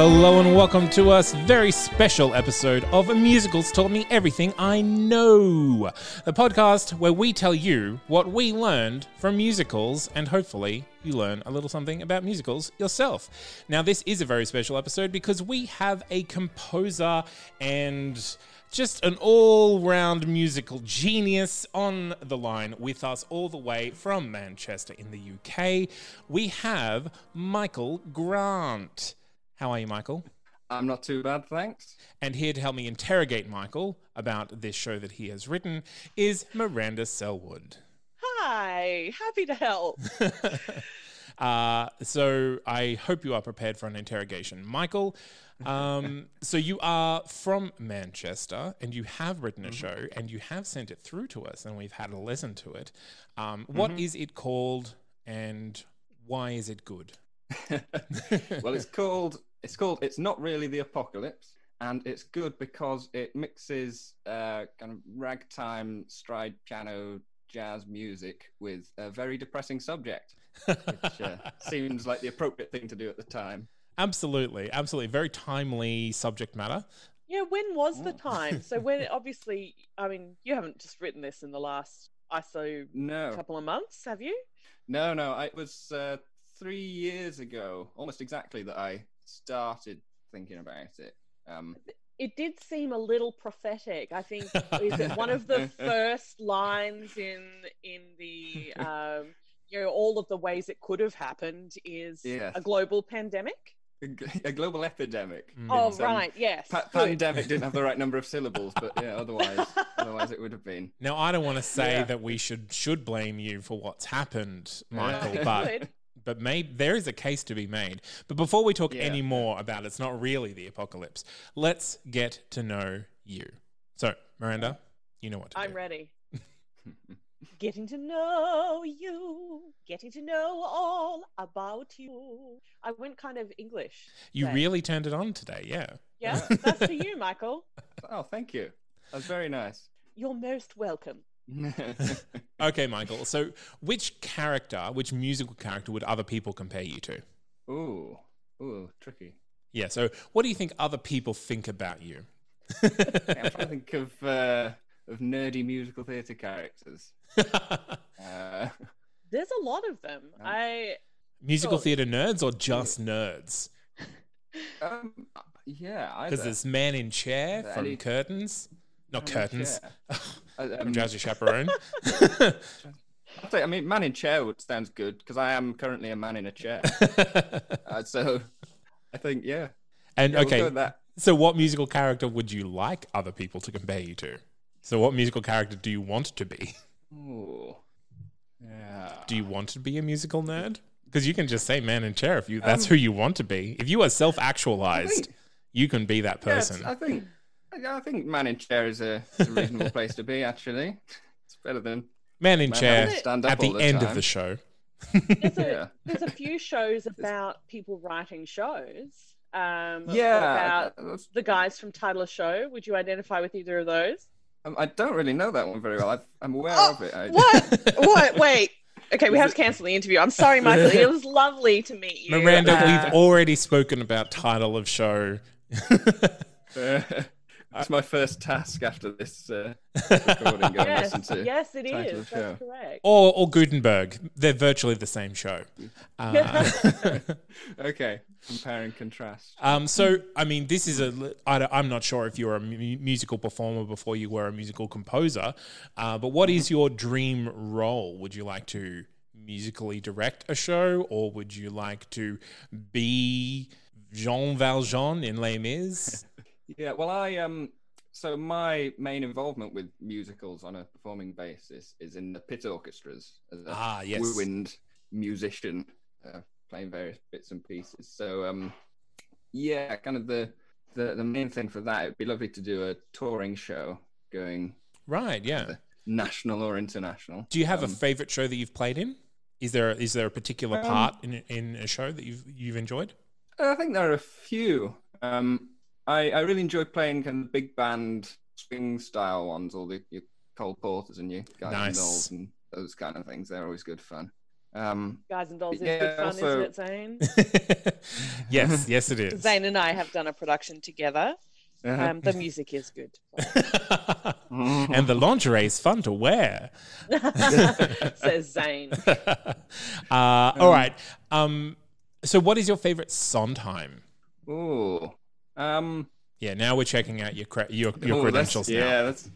Hello and welcome to a very special episode of Musicals Taught Me Everything I Know, the podcast where we tell you what we learned from musicals and hopefully you learn a little something about musicals yourself. Now, this is a very special episode because we have a composer and just an all round musical genius on the line with us all the way from Manchester in the UK. We have Michael Grant. How are you, Michael? I'm not too bad, thanks. And here to help me interrogate Michael about this show that he has written is Miranda Selwood. Hi, happy to help. Uh, so I hope you are prepared for an interrogation. Michael, um, so you are from Manchester and you have written a show and you have sent it through to us and we've had a listen to it. Um, what is it called and why is it good? well, it's called it's called it's not really the apocalypse, and it's good because it mixes uh, kind of ragtime, stride piano, jazz music with a very depressing subject, which uh, seems like the appropriate thing to do at the time. Absolutely, absolutely. Very timely subject matter. yeah, when was the time? So when obviously, I mean, you haven't just written this in the last ISO No, couple of months, have you? no, no. I, it was uh, three years ago, almost exactly, that I started thinking about it. Um, It did seem a little prophetic. I think is it one of the first lines in in the um, you know all of the ways it could have happened is Yes. a global pandemic. a global epidemic. Oh It's, um, right, yes. Pa- pandemic didn't have the right number of syllables, but yeah, otherwise, otherwise it would have been. Now, I don't want to say Yeah. that we should should blame you for what's happened, Michael, Yeah. but Good. But may, there is a case to be made. But before we talk Yeah. any more about it's not really the apocalypse, let's get to know you. So, Miranda, you know what to I'm do. ready. getting to know you, getting to know all about you. I went kind of English. You today. really turned it on today, yeah. Yeah, that's for you, Michael. Oh, thank you. That's very nice. You're most welcome. Okay, Michael. So, which character, which musical character would other people compare you to? ooh, ooh, tricky. Yeah, so what do you think other people think about you? Yeah, I'm trying to think of uh, of nerdy musical theatre characters. Uh, There's a lot of them. Um, I Musical Sure. theatre nerds or just nerds? um, yeah, Because there's Man in Chair The from Ellie- Curtains. Not Man Curtains. Uh, um, Jazzy Chaperone. I mean, man in chair would sounds good because I am currently a man in a chair. uh, so I think, yeah. and yeah we'll okay, that. so what musical character would you like other people to compare you to? So what musical character do you want to be? Ooh. Yeah. Do you want to be a musical nerd? Because you can just say man in chair if you Um, that's who you want to be. If you are self-actualized, think- you can be that Yeah, person. I think yeah, I think man in chair is a, is a reasonable place to be. Actually, it's better than man in man chair stand up at the, the end of the show. there's a Yeah. there's a few shows about people writing shows. Um, Yeah, about the guys from Title of Show? Would you identify with either of those? um, I don't really know that one very well. I've, I'm aware Oh, of it. I, What? what? Wait. Okay, we have to cancel the interview. I'm sorry, Michael. It was lovely to meet you. Miranda, Uh, we've already spoken about title of show. That's my first task after this uh, recording. Go and Yes, listen to yes, it title is. of the show. That's correct. or or Gutenberg. They're virtually the same show. Uh, okay, compare and contrast. um, so, I mean, this is a. I'm not sure if you're a mu- musical performer before you were a musical composer, uh, but what is your dream role? Would you like to musically direct a show, or would you like to be Jean Valjean in Les Mis? Yeah, well, I um, so my main involvement with musicals on a performing basis is in the pit orchestras as a Ah, yes. wind musician, uh, playing various bits and pieces. So um, yeah, kind of the, the the main thing for that. It'd be lovely to do a touring show going Right. Yeah. national or international. Do you have a Um, favorite show that you've played in? Is there is there a particular Um, part in in a show that you've you've enjoyed? I think there are a few. Um, I, I really enjoy playing kind of big band swing style ones, all the your Cole Porters and your guys Nice. and dolls and those kind of things. They're always good fun. Um, Guys and Dolls is Yeah, good fun, also- isn't it, Zane? yes, yes, it is. Zane and I have done a production together. uh-huh. Um, the music is good. and the lingerie is fun to wear. Says Zane. uh, all right. Um, so, what is your favorite Sondheim? Ooh. Um, Yeah, now we're checking out your cre- your, your that's- credentials. Yeah, that's.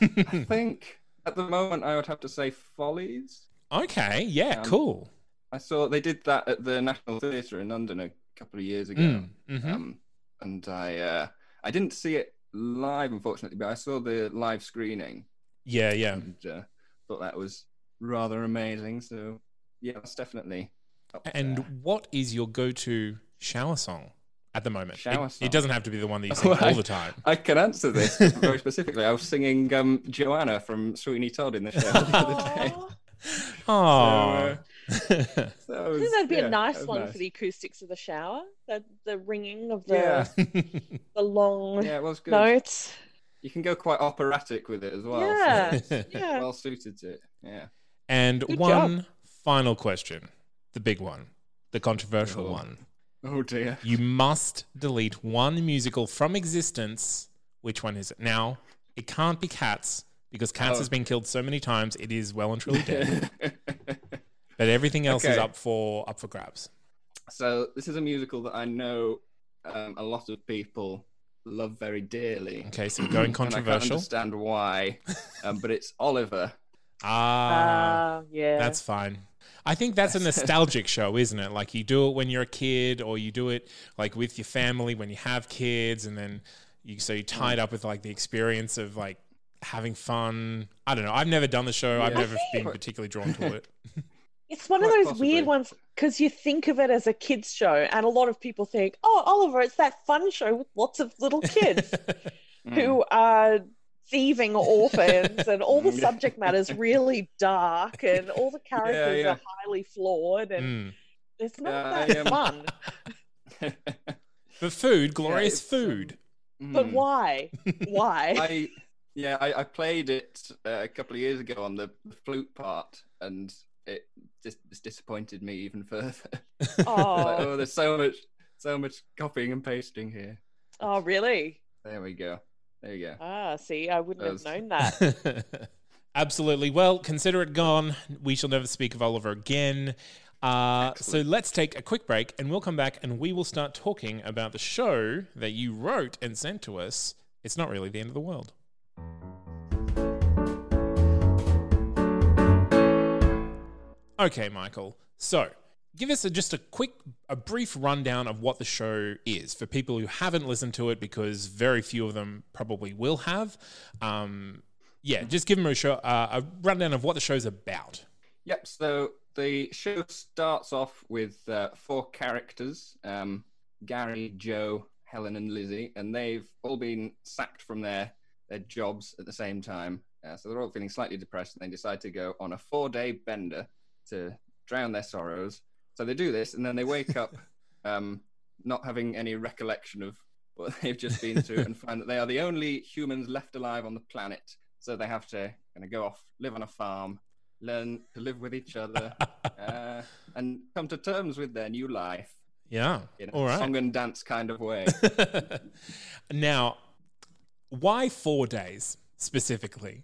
I think at the moment I would have to say Follies. Okay. Yeah. Um, cool. I saw they did that at the National Theatre in London a couple of years ago. Mm, mhm. um, and I uh, I didn't see it live, unfortunately, but I saw the live screening Yeah. Yeah. and uh, thought that was rather amazing. So yeah, it's definitely. And there. what is your go-to shower song at the moment? Shower it, song? it doesn't have to be the one that you sing Well, all the time. I can answer this very specifically. I was singing um, Joanna from Sweeney Todd in the show the other day. Aw. Oh. So, uh, that I was, think that'd be yeah, a nice one nice. for the acoustics of the shower. The the ringing of the Yeah, the long yeah, it was good. notes. You can go quite operatic with it as well. Yeah, it's yeah. well suited to it. Yeah. and Good one final question, the big one, the controversial Oh. one. Oh dear. You must delete one musical from existence. Which one is it? Now, it can't be Cats because Cats Oh. has been killed so many times it is well and truly dead. but everything else is up for up for grabs. so this is a musical that I know um, a lot of people love very dearly. Okay, so we're going And I can't controversial. understand why, um, but it's Oliver. Ah, Ah, yeah. that's fine. I think that's a nostalgic show, isn't it? Like you do it when you're a kid, or you do it like with your family when you have kids, and then you so you tie it up with like the experience of like having fun. I don't know. I've never done the show. I've Yeah. never been particularly drawn to it. It's one of those possibly. weird ones because you think of it as a kids show, and a lot of people think, "Oh, Oliver, it's that fun show with lots of little kids Mm. who are thieving orphans, and all the Mm. subject matter is really dark, and all the characters yeah. are highly flawed, and Mm. it's not Yeah, I, that um, fun. But food, glorious it's, um, food. But Mm. why? Why? I yeah, I, I played it uh, a couple of years ago on the flute part, and it just, just disappointed me even further. Like, oh, oh, there's so much, so much copying and pasting here. oh, really? There we go. There you go. Ah, see, I wouldn't have known that. Absolutely. Well, consider it gone. We shall never speak of Oliver again. Uh, so let's take a quick break and we'll come back and we will start talking about the show that you wrote and sent to us. It's not really the end of the world. Okay, Michael. So, give us a, just a quick, a brief rundown of what the show is for people who haven't listened to it, because very few of them probably will have. Um, yeah, just give them a show, uh, a rundown of what the show's about. Yep. So the show starts off with uh, four characters: um, Gary, Joe, Helen, and Lizzie, and they've all been sacked from their their jobs at the same time. Uh, so they're all feeling slightly depressed, and they decide to go on a four-day bender to drown their sorrows. So they do this, and then they wake up, um, not having any recollection of what they've just been through, and find that they are the only humans left alive on the planet. So they have to kind of go off, live on a farm, learn to live with each other, uh, and come to terms with their new life Yeah. in a All right. song and dance kind of way. now, Why four days specifically?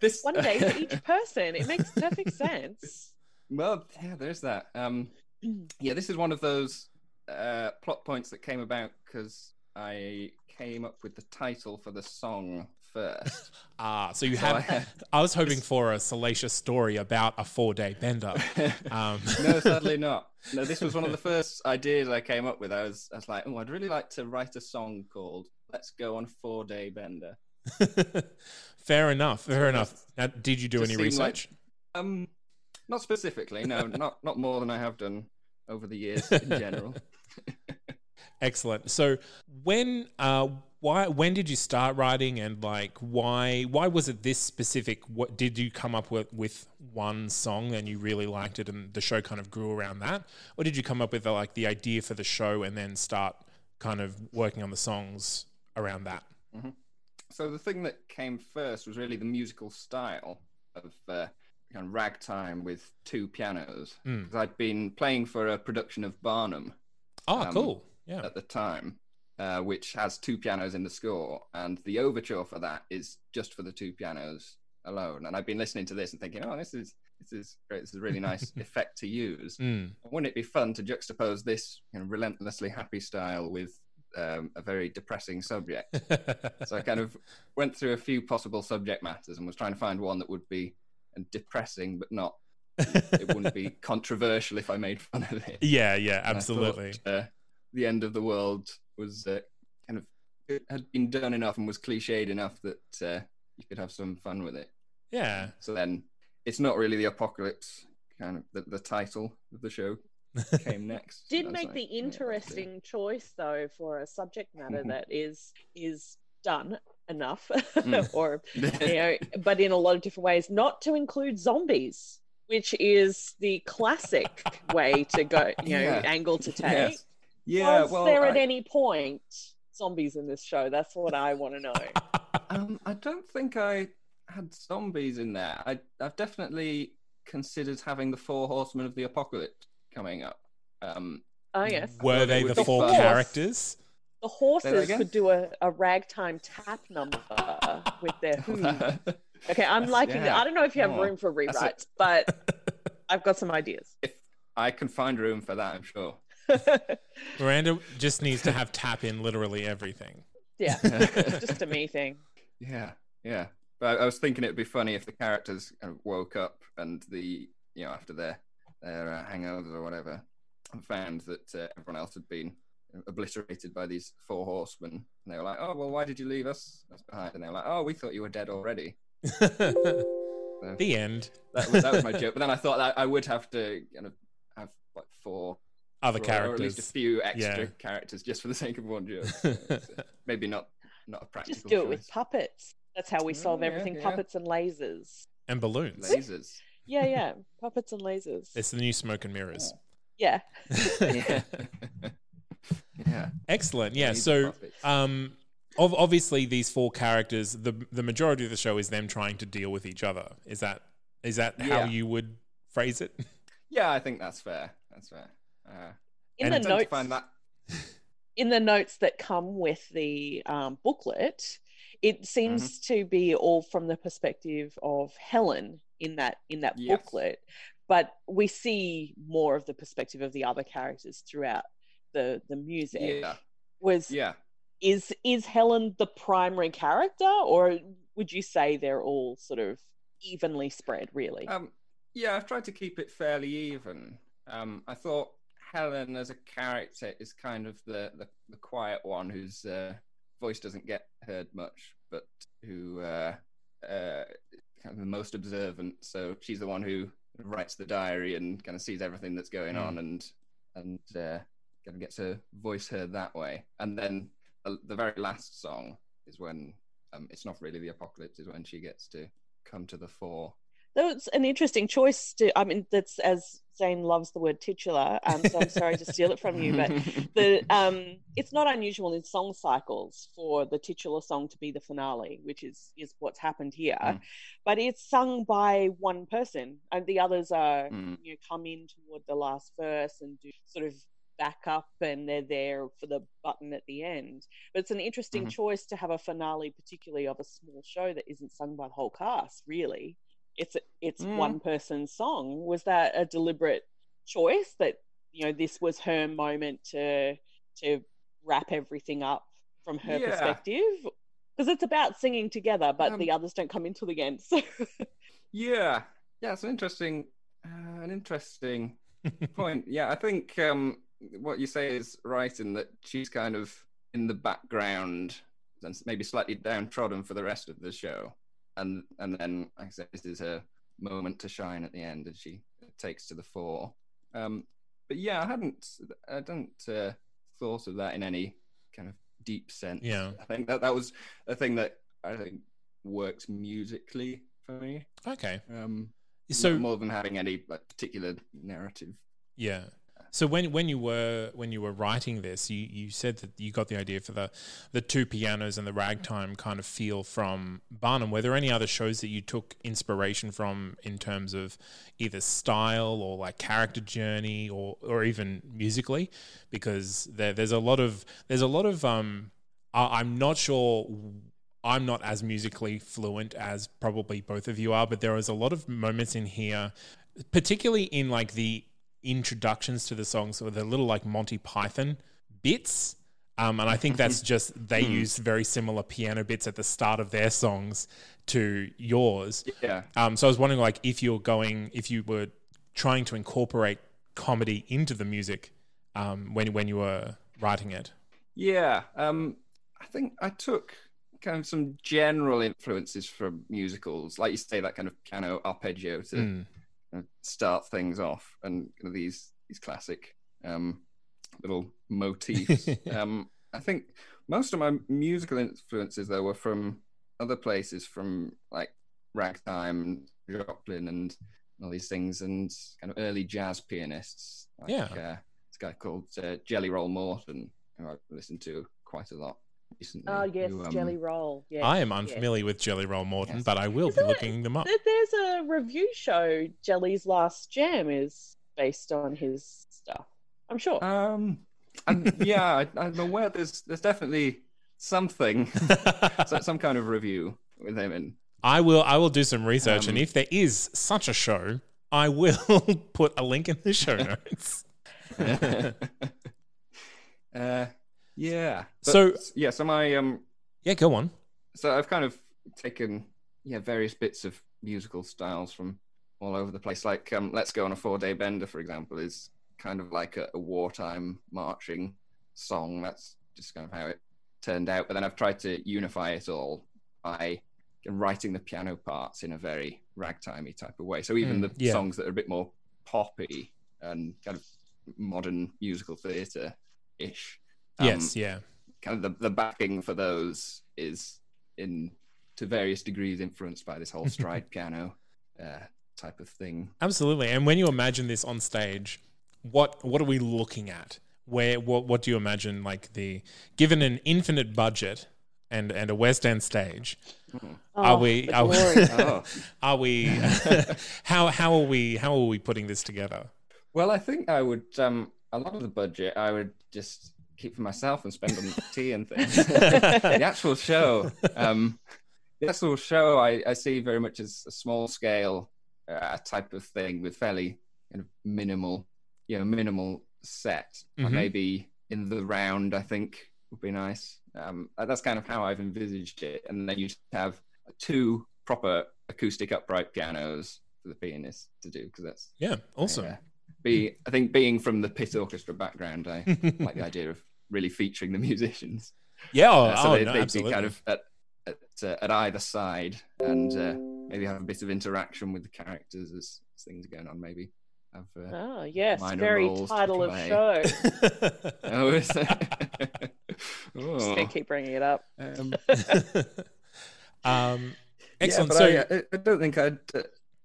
this One day for each person. It makes perfect sense. Well, yeah, there's that. Um, yeah, this is one of those uh, plot points that came about because I came up with the title for the song first. Ah, so you So have. I- I was hoping for a salacious story about a four-day bender. Um, no, sadly not. No, this was one of the first ideas I came up with. I was, I was like, oh, I'd really like to write a song called "Let's Go on Four Day Bender." fair enough. Fair enough. Now, did you do any seemed like- research? Um, not specifically, no, not not more than I have done over the years in general. Excellent. So when uh why when did you start writing and like why why was it this specific what did you come up with with one song and you really liked it and the show kind of grew around that or did you come up with uh, like the idea for the show and then start kind of working on the songs around that? So the thing that came first was really the musical style of uh, kind of ragtime with two pianos. Mm. I'd been playing for a production of Barnum Oh, Um, cool. Yeah. at the time, uh, which has two pianos in the score, and the overture for that is just for the two pianos alone. And I've been listening to this and thinking, oh, this is this is great. This is a really nice effect to use. Mm. Wouldn't it be fun to juxtapose this you know, relentlessly happy style with um, a very depressing subject? so I kind of went through a few possible subject matters and was trying to find one that would be uh, depressing but not it wouldn't be controversial if I made fun of it. yeah, yeah, And I thought, absolutely. uh, the end of the world was uh, kind of it had been done enough and was cliched enough that uh, you could have some fun with it. Yeah. So then it's not really the apocalypse kind of the, the title of the show came next. Did make like, the yeah, interesting choice though for a subject matter Mhm. that is is done enough, Mm. or you know, but in a lot of different ways, not to include zombies, which is the classic way to go, you know, Yeah. angle to take. Yes. Yeah, Was well, there at any point zombies in this show? That's what I want to know. Um, I don't think I had zombies in there. I, I've definitely considered having the four horsemen of the apocalypse coming up. Um, Oh yes, Were they it the four fun. characters? The horses could do a, a ragtime tap number with their hooves. Okay, I'm liking it. Yeah. I don't know if you have Oh, room for that's a- rewrites, but I've got some ideas. if I can find room for that, I'm sure. Miranda just needs to have tap in literally everything. yeah, it's just a me thing. Yeah, yeah. But I, I was thinking it would be funny if the characters kind of woke up and the you know after their their uh, hangovers or whatever, and found that uh, everyone else had been obliterated by these four horsemen, and they were like, "Oh well, why did you leave us, us behind?" And they were like, "Oh, we thought you were dead already." So the end. that was that was my joke. But then I thought that I would have to kind of have like four Other or- or at least a few extra Yeah. characters just for the sake of one joke. So maybe not not a practical. Just do it with puppets. That's how we oh, solve Oh, yeah, everything. yeah. Puppets and lasers. and balloons. lasers. Yeah, yeah. puppets and lasers. It's the new smoke and mirrors. Yeah. yeah. Yeah. Excellent. Yeah. So, um, ov- obviously, these four characters, the the majority of the show is them trying to deal with each other. Is that is that how you would phrase it? Yeah, I think that's fair. That's fair. Uh, In the I tend to notes, find that. in the notes that come with the um, booklet, it seems Mm-hmm. to be all from the perspective of Helen in that in that Yes. booklet, but we see more of the perspective of the other characters throughout the the music. Yeah. Was Yeah. is is Helen the primary character, or would you say they're all sort of evenly spread? Really? Um, yeah, I've tried to keep it fairly even. Um, I thought Helen as a character is kind of the the, the quiet one whose uh, voice doesn't get heard much, but who uh, uh, kind of the most observant. So she's the one who writes the diary and kind of sees everything that's going Mm. on and and kind of gets her voice heard that way. And then the, the very last song is when um, it's not really the apocalypse, is when she gets to come to the fore. That's an interesting choice. To I mean, that's as Zane loves the word titular. Um, so I'm sorry to steal it from you, but the um, it's not unusual in song cycles for the titular song to be the finale, which is is what's happened here. Mm. But it's sung by one person, and the others are Mm. you know come in toward the last verse and do sort of backup and they're there for the button at the end. But it's an interesting Mhm. choice to have a finale, particularly of a small show that isn't sung by the whole cast. Really, it's it's Mm. one person's song. Was that a deliberate choice that you know this was her moment to to wrap everything up from her Yeah. perspective? Because it's about singing together, but Um, the others don't come until the end. So Yeah, yeah, it's an interesting, uh, an interesting point. Yeah, I think um, what you say is right in that she's kind of in the background and maybe slightly downtrodden for the rest of the show, and and then like I said, this is her moment to shine at the end, and she takes to the fore. Um, but yeah, I hadn't, I hadn't uh, thought of that in any kind of deep sense. Yeah. I think that that was a thing that I think works musically for me. Okay. Um, So so more than having any like particular narrative. Yeah. So when when you were when you were writing this, you, you said that you got the idea for the the two pianos and the ragtime kind of feel from Barnum. Were there any other shows that you took inspiration from in terms of either style or like character journey or or even musically? Because there, there's a lot of there's a lot of um I, I'm not sure I'm not as musically fluent as probably both of you are, but there is a lot of moments in here, particularly in like the introductions to the songs with a little like Monty Python bits. Um, and I think that's just they use very similar piano bits at the start of their songs to yours. Yeah. Um, so I was wondering, like, if you're going, if you were trying to incorporate comedy into the music um, when when you were writing it. Yeah. Um, I think I took kind of some general influences from musicals, like you say, that kind of piano arpeggio to Mm. Start things off, and kind of these these classic um, little motifs. um, I think most of my musical influences though were from other places, from like ragtime, and Joplin, and all these things, and kind of early jazz pianists. Like, Yeah. uh, this guy called uh, Jelly Roll Morton, who I've listened to quite a lot recently. Oh yes, who, um, Jelly Roll. Yes, I am yes. unfamiliar with Jelly Roll Morton, Yes. but I will Isn't be it- looking them up. There's a revue show. Jelly's Last Jam is based on his stuff. I'm sure. Um, and yeah, I, I'm aware there's there's definitely something, some kind of revue with him in. I will I will do some research, and Um, if there is such a show, I will put a link in the show notes. uh, yeah. So- yeah, so my um, yeah, go on. so I've kind of taken yeah various bits of musical styles from all over the place. Like um, "Let's Go on a Four Day Bender," for example, is kind of like a, a wartime marching song. That's just kind of how it turned out. But then I've tried to unify it all by writing the piano parts in a very ragtimey type of way. So even Mm, the yeah. songs that are a bit more poppy and kind of modern musical theatre ish. Yes, yeah. Kind of the, the backing for those is in to various degrees influenced by this whole stride piano uh, type of thing. Absolutely. And when you imagine this on stage, what what are we looking at? Where what what do you imagine like the given an infinite budget and and a West End stage? are Oh, we are we. Oh. are we how how are we how are we putting this together? Well, I think I would um a lot of the budget I would just keep for myself and spend on tea and things. the actual show, um, the actual show, I, I see very much as a small scale uh, type of thing with fairly kind of minimal, you know, minimal set. Mhm. maybe in the round, I think would be nice. Um, uh, that's kind of how I've envisaged it, and then you have two proper acoustic upright pianos for the pianist to do because that's Yeah, awesome. yeah. Be I think being from the pit orchestra background, I like the idea of really featuring the musicians. Yeah, oh, Uh, so oh, they, no, they'd absolutely. be kind of at at, uh, at either side, and uh, maybe have a bit of interaction with the characters as, as things are going on. Maybe have. Uh, Oh yes, minor very roles to title of show. oh, is Just oh. gonna keep bringing it up. Um, um, excellent. Yeah, so I, I- I don't think I'd. Uh,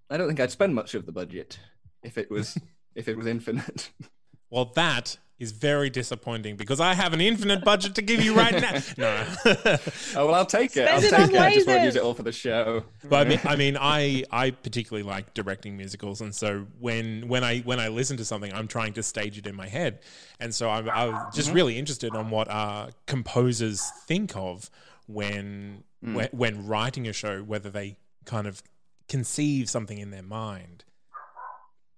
I don't think I'd spend much of the budget if it was if it was infinite. Well, that is very disappointing because I have an infinite budget to give you right now. No. Oh well, I'll take it. I'll Spend take it. I just won't use it all for the show. But I mean, I mean, I I particularly like directing musicals, and so when when I when I listen to something, I'm trying to stage it in my head, and so I'm, I'm just really interested on what uh, composers think of when, when when writing a show, whether they kind of conceive something in their mind.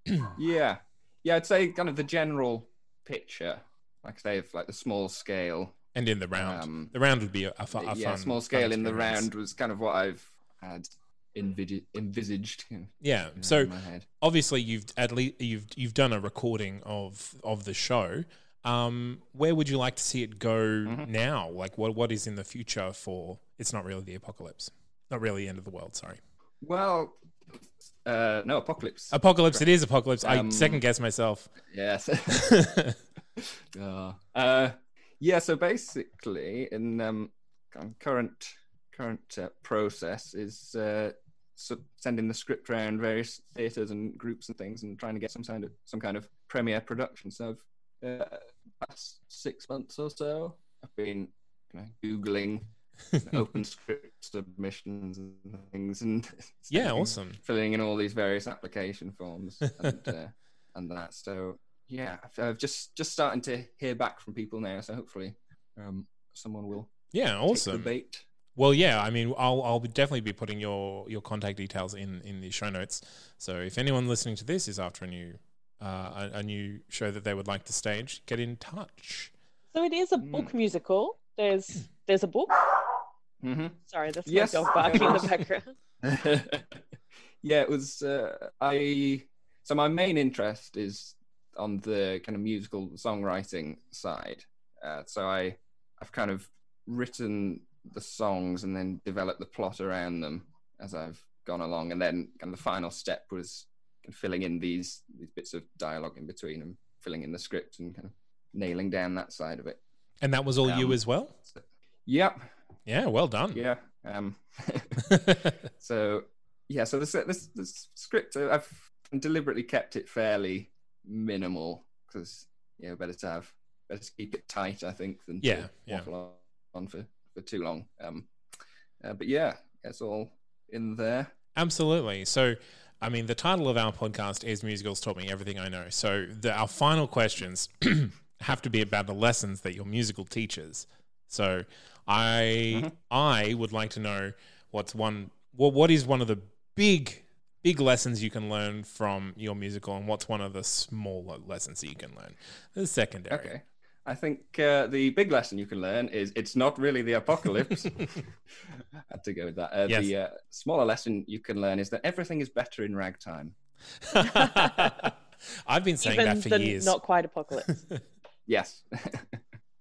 Yeah, yeah. I'd say kind of the general picture, like I say, of like the small scale. And in the round, Um, the round would be a, a, a yeah, fun small scale in the round was kind of what I've had envisaged, envisaged you know, Yeah. So in my head. obviously you've at least you've you've done a recording of of the show. Um, where would you like to see it go Mm-hmm. now? Like what what is in the future for? It's not really the apocalypse, not really the end of the world. Sorry, Well, uh, no apocalypse. apocalypse. It is apocalypse. I Um, second guess myself. yes. Uh, yeah. So basically, in um, current current uh, process is uh, sending the script around various theatres and groups and things, and trying to get some kind of some kind of premiere production. So, I've, uh, past six months or so, I've been you know, googling open script submissions and things, and Yeah, awesome. filling in all these various application forms and uh, and that. So yeah, I've, I've just just starting to hear back from people now. So hopefully, um, someone will Yeah, take the awesome. bait. Well, yeah. I mean, I'll I'll definitely be putting your your contact details in in the show notes. So if anyone listening to this is after a new uh, a, a new show that they would like to stage, get in touch. So it is a book musical. There's there's a book. Hmm Sorry, that's Yes, my dog barking in the background. yeah, it was. Uh, I so my main interest is on the kind of musical songwriting side. Uh, so I I've kind of written the songs and then developed the plot around them as I've gone along, and then kind of the final step was kind of filling in these these bits of dialogue in between and filling in the script and kind of nailing down that side of it. And that was all you Um, as well. So, yep, Yeah, well done. yeah. Um, so yeah, so this this, this script uh, I've deliberately kept it fairly minimal because you yeah, better to have better to keep it tight, I think, than Yeah, to yeah. waffle on for for too long. Um, uh, but yeah, it's all in there. Absolutely. So, I mean, the title of our podcast is Musicals Taught Me Everything I Know. So, the, our final questions have to be about the lessons that your musical teaches. So, I I would like to know what's one what what is one of the big big lessons you can learn from your musical, and what's one of the smaller lessons that you can learn. The secondary. Okay. I think uh, the big lesson you can learn is it's not really the apocalypse. I Had to go with that. Uh, Yes. The uh, smaller lesson you can learn is that everything is better in ragtime. I've been saying Even that for the years. not quite apocalypse. Yes.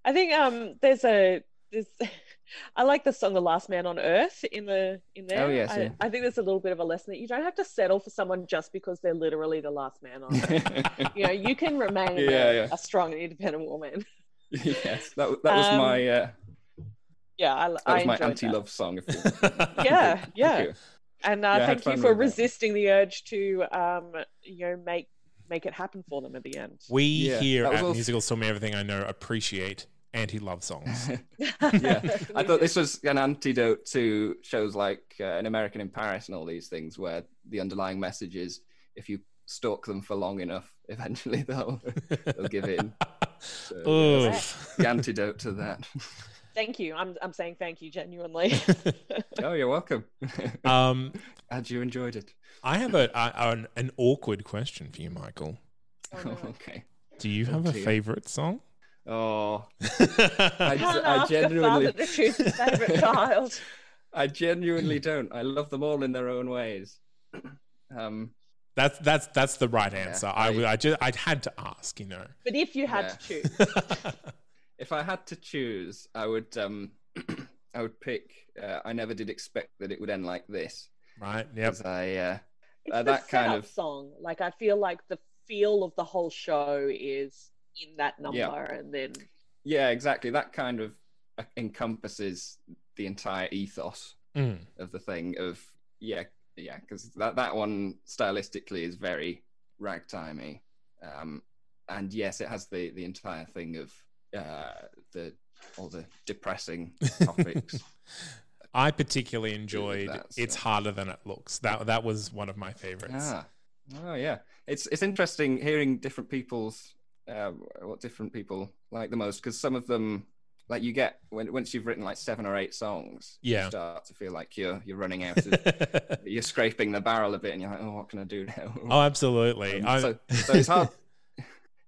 I think um there's a there's I like the song "The Last Man on Earth" in the in there. Oh, yes, I, yeah. I think there's a little bit of a lesson that you don't have to settle for someone just because they're literally the last man on Earth. you know, you can remain Yeah, a, yeah. a strong and independent woman. yes, that, that was Um, my uh, Yeah, I, that I was my anti-love song. If you... Yeah, Thank yeah, you. and uh, Yeah, thank you for with that. resisting the urge to um you know make make it happen for them at the end. we Yeah, here at also- Musicals Tell Me Everything I Know appreciate anti-love songs. yeah, I thought this was an antidote to shows like uh, An American in Paris and all these things, where the underlying message is if you stalk them for long enough, eventually they'll they'll give in. So, yeah, the antidote to that. Thank you. I'm I'm saying thank you genuinely. Oh, you're welcome. Um, Glad you enjoyed it. I have a, a an, an awkward question for you, Michael. okay. Do you have a favorite song? Oh, Can't I, I genuinely, father to favorite child. I genuinely don't. I love them all in their own ways. Um, That's that's that's the right Yeah, answer. I, I- would- I just I had to ask, you know. But if you had Yeah. to choose, if I had to choose, I would um, I would pick. Uh, I never did expect that it would end like this. right? Yep. 'cause I uh, it's Uh, the that kind of- song. Like I feel like the feel of the whole show is in that number, Yeah. and then yeah, exactly. That kind of uh, encompasses the entire ethos Mm. of the thing. Of yeah, yeah, because that that one stylistically is very ragtimey, um, and yes, it has the the entire thing of uh, the all the depressing topics. I particularly enjoyed that, It's. Harder Than It Looks. That that was one of my favorites. Ah, oh yeah, it's it's interesting hearing different people's uh, what different people like the most because some of them like you get when once you've written like seven or eight songs, Yeah. you start to feel like you're you're running out of you're scraping the barrel a bit, and you're like, oh, what can I do now? oh, absolutely. Um, so, so it's hard.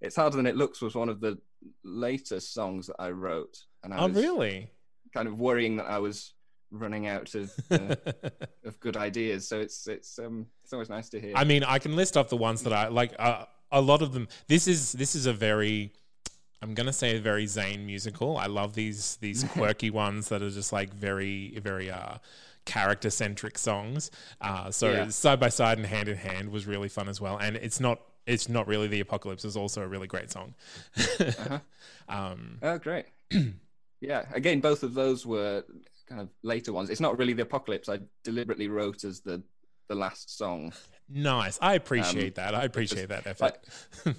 It's harder than it looks. Was one of the latest songs that I wrote, and I oh, was really? kind of worrying that I was running out of uh, of good ideas. So it's it's um it's always nice to hear. I mean, I can list off the ones that I like. Uh, a lot of them. This is this is a very. I'm gonna say a very Zane musical. I love these these quirky ones that are just like very very uh, character centric songs. Uh, so Yeah. side by side and hand in hand was really fun as well. And it's not it's not really the apocalypse. is also a really great song. um, Oh, great. yeah, again, both of those were kind of later ones. It's not really the apocalypse. I deliberately wrote as the the last song. nice. I appreciate that. I appreciate that effort.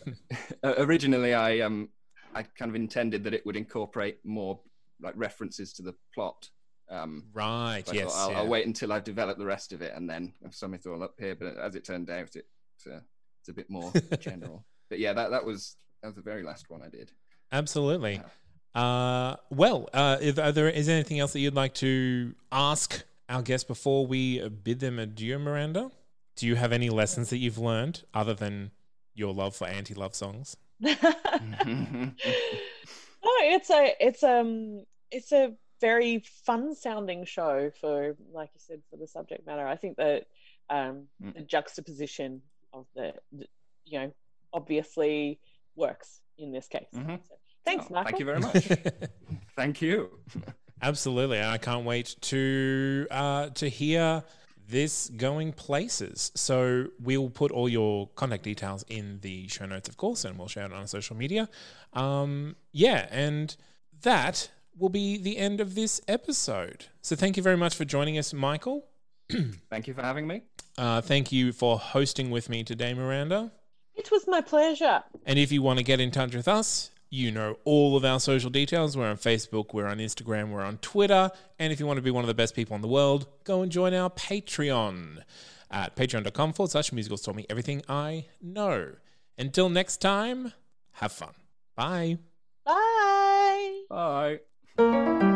Originally, I um I kind of intended that it would incorporate more like references to the plot. Um, right. so yes. I'll, yeah. I'll wait until I've developed the rest of it and then I've sum it all up here. But as it turned out, it uh, it's a bit more general. But yeah, that that was that was the very last one I did. Absolutely. Uh, well, uh, if, are there is there anything else that you'd like to ask our guests before we bid them adieu, Miranda? Do you have any lessons that you've learned other than your love for anti-love songs? no, it's a it's um it's a very fun sounding show for like you said for the subject matter. I think that um Mm. the juxtaposition of the, the you know obviously works in this case. Mhm. So, thanks, Oh, Michael. Thank you very much. Thank you. Absolutely, and I can't wait to uh, to hear this going places. So we'll put all your contact details in the show notes, of course, and we'll share it on social media. Um, yeah, and that will be the end of this episode. So thank you very much for joining us, Michael. Thank you for having me. Uh, thank you for hosting with me today, Miranda. It was my pleasure. And if you want to get in touch with us, you know all of our social details. We're on Facebook, we're on Instagram, we're on Twitter. And if you want to be one of the best people in the world, go and join our Patreon at patreon.com forward slash musicals taught me everything I know. Until next time, have fun. Bye. Bye. Bye.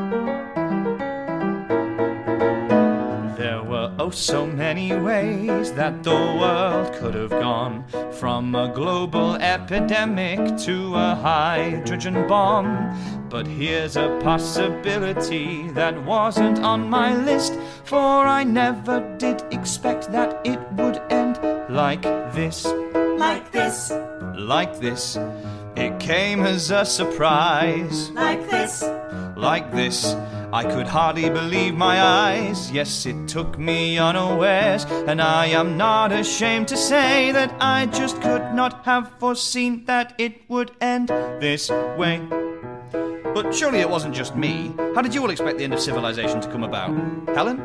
There were oh so many ways that the world could have gone from a global epidemic to a hydrogen bomb. But here's a possibility that wasn't on my list, for I never did expect that it would end like this. like this, Like this. It came as a surprise. like this, like this. I could hardly believe my eyes. Yes, it took me unawares, and I am not ashamed to say that I just could not have foreseen that it would end this way. But surely it wasn't just me. How did you all expect the end of civilization to come about? Helen?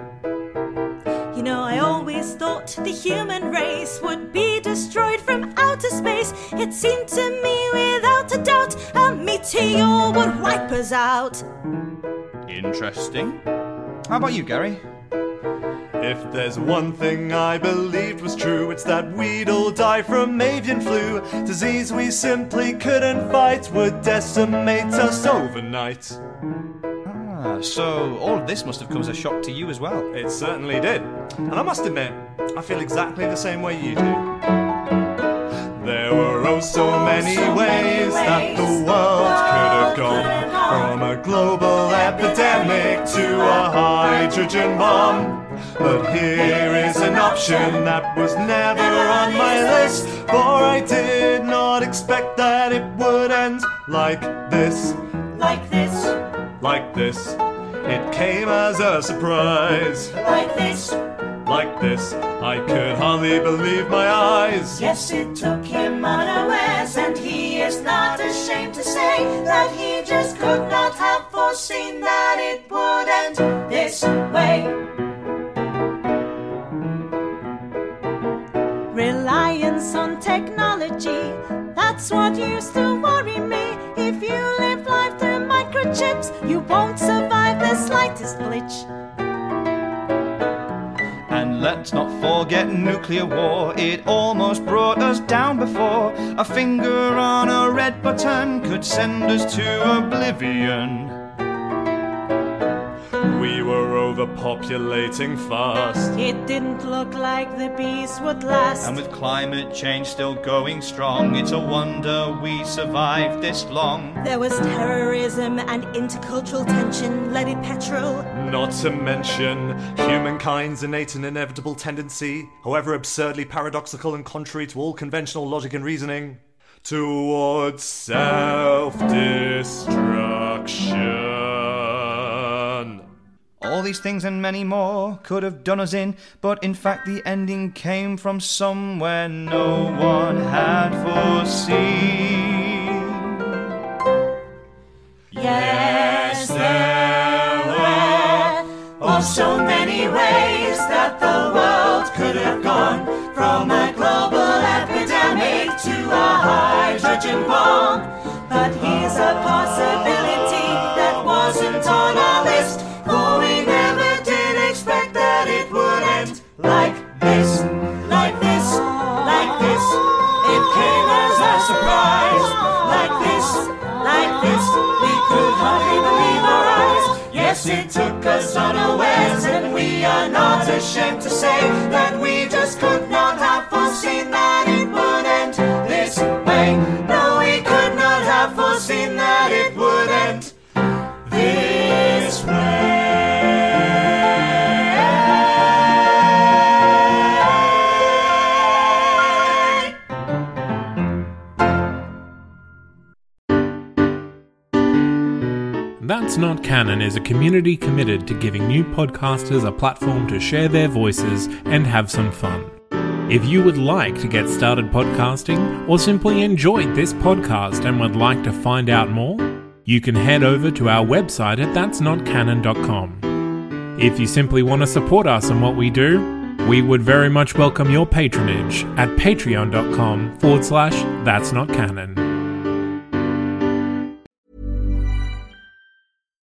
You know, I always thought the human race would be destroyed from outer space. It seemed to me, without a doubt, a meteor would wipe us out. Interesting. How about you, Gary? If there's one thing I believed was true, it's that we'd all die from avian flu. Disease we simply couldn't fight would decimate us overnight. Ah, so all of this must have come as a shock to you as well. It certainly did. And I must admit, I feel exactly the same way you do. There were oh so many ways that the world could have gone from a global epidemic to a hydrogen bomb. But here is an option that was never on my list, for I did not expect that it would end like this Like this, like this. It came as a surprise. like this. Like this, I could hardly believe my eyes. Yes, it took him unawares, and he is not ashamed to say that he just could not have foreseen that it would end this way. Reliance on technology, that's what used to worry me. If you live life through microchips, you won't survive the slightest glitch. And let's not forget nuclear war. It almost brought us down before. A finger on a red button could send us to oblivion. We were overpopulating fast. It didn't look like the bees would last. And with climate change still going strong, it's a wonder we survived this long. There was terrorism and intercultural tension, leaded petrol. Not to mention humankind's innate and inevitable tendency, however absurdly paradoxical and contrary to all conventional logic and reasoning, towards self destruction. All these things and many more could have done us in, but in fact the ending came from somewhere no one had foreseen. Yes, oh so many ways that the world could have gone from a global epidemic to a hydrogen bomb. But here's a possibility it took us unawares, and we are not ashamed to say that we just could That's Not Canon is a community committed to giving new podcasters a platform to share their voices and have some fun. If you would like to get started podcasting or simply enjoyed this podcast and would like to find out more, you can head over to our website at that'snotcanon.com. If you simply want to support us and what we do, we would very much welcome your patronage at patreon.com forward slash that's not canon.